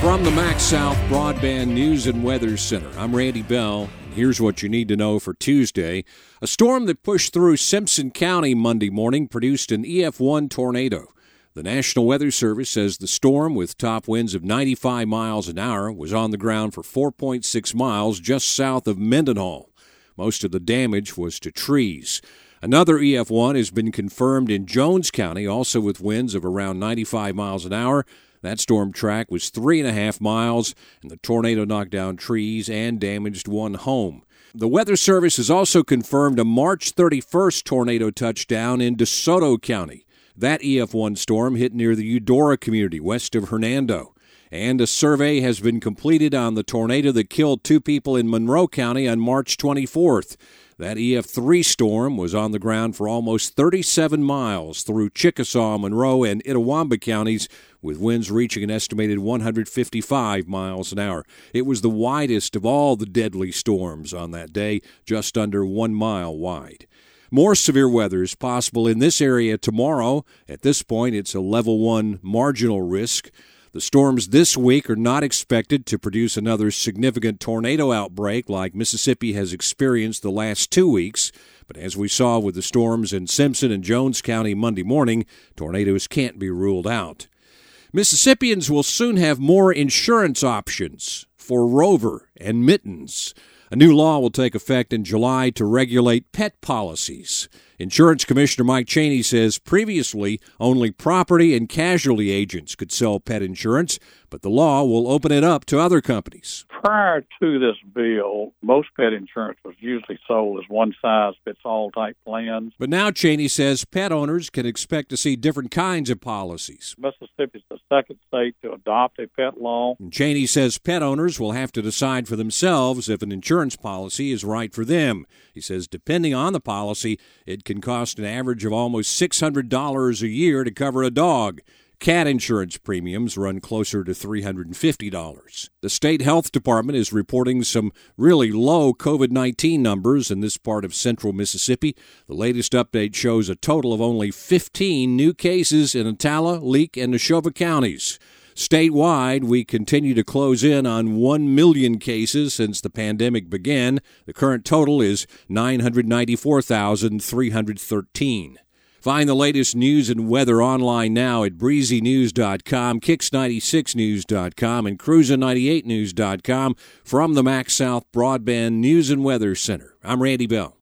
From the MaxxSouth Broadband News and Weather Center, I'm Randy Bell. And here's what you need to know for Tuesday. A storm that pushed through Simpson County Monday morning produced an EF1 tornado. The National Weather Service says the storm, with top winds of 95 miles an hour, was on the ground for 4.6 miles just south of Mendenhall. Most of the damage was to trees. Another EF1 has been confirmed in Jones County, also with winds of around 95 miles an hour. That storm track was three and a half miles, and the tornado knocked down trees and damaged one home. The Weather Service has also confirmed a March 31st tornado touchdown in DeSoto County. That EF1 storm hit near the Eudora community west of Hernando. And a survey has been completed on the tornado that killed two people in Monroe County on March 24th. That EF3 storm was on the ground for almost 37 miles through Chickasaw, Monroe, and Itawamba counties, with winds reaching an estimated 155 miles an hour. It was the widest of all the deadly storms on that day, just under one mile wide. More severe weather is possible in this area tomorrow. At this point, it's a level one marginal risk. The storms this week are not expected to produce another significant tornado outbreak like Mississippi has experienced the last two weeks. But as we saw with the storms in Simpson and Jones County Monday morning, tornadoes can't be ruled out. Mississippians will soon have more insurance options for Rover and Mittens. A new law will take effect in July to regulate pet policies. Insurance Commissioner Mike Chaney says previously only property and casualty agents could sell pet insurance, but the law will open it up to other companies prior to this bill, most pet insurance was usually sold as one size fits all type plans. But now Chaney says pet owners can expect to see different kinds of policies. Mississippi is the second state to adopt a pet law. And Chaney says pet owners will have to decide for themselves if an insurance policy is right for them. He says depending on the policy, it can cost an average of almost $600 a year to cover a dog. Cat insurance premiums run closer to $350. The state health department is reporting some really low COVID 19 numbers in this part of central Mississippi. The latest update shows a total of only 15 new cases in Attala, Leake, and Neshoba counties. Statewide, we continue to close in on 1 million cases since the pandemic began. The current total is 994,313. Find the latest news and weather online now at breezynews.com, kicks96news.com, and cruiser98news.com from the MaxxSouth Broadband News and Weather Center. I'm Randy Bell.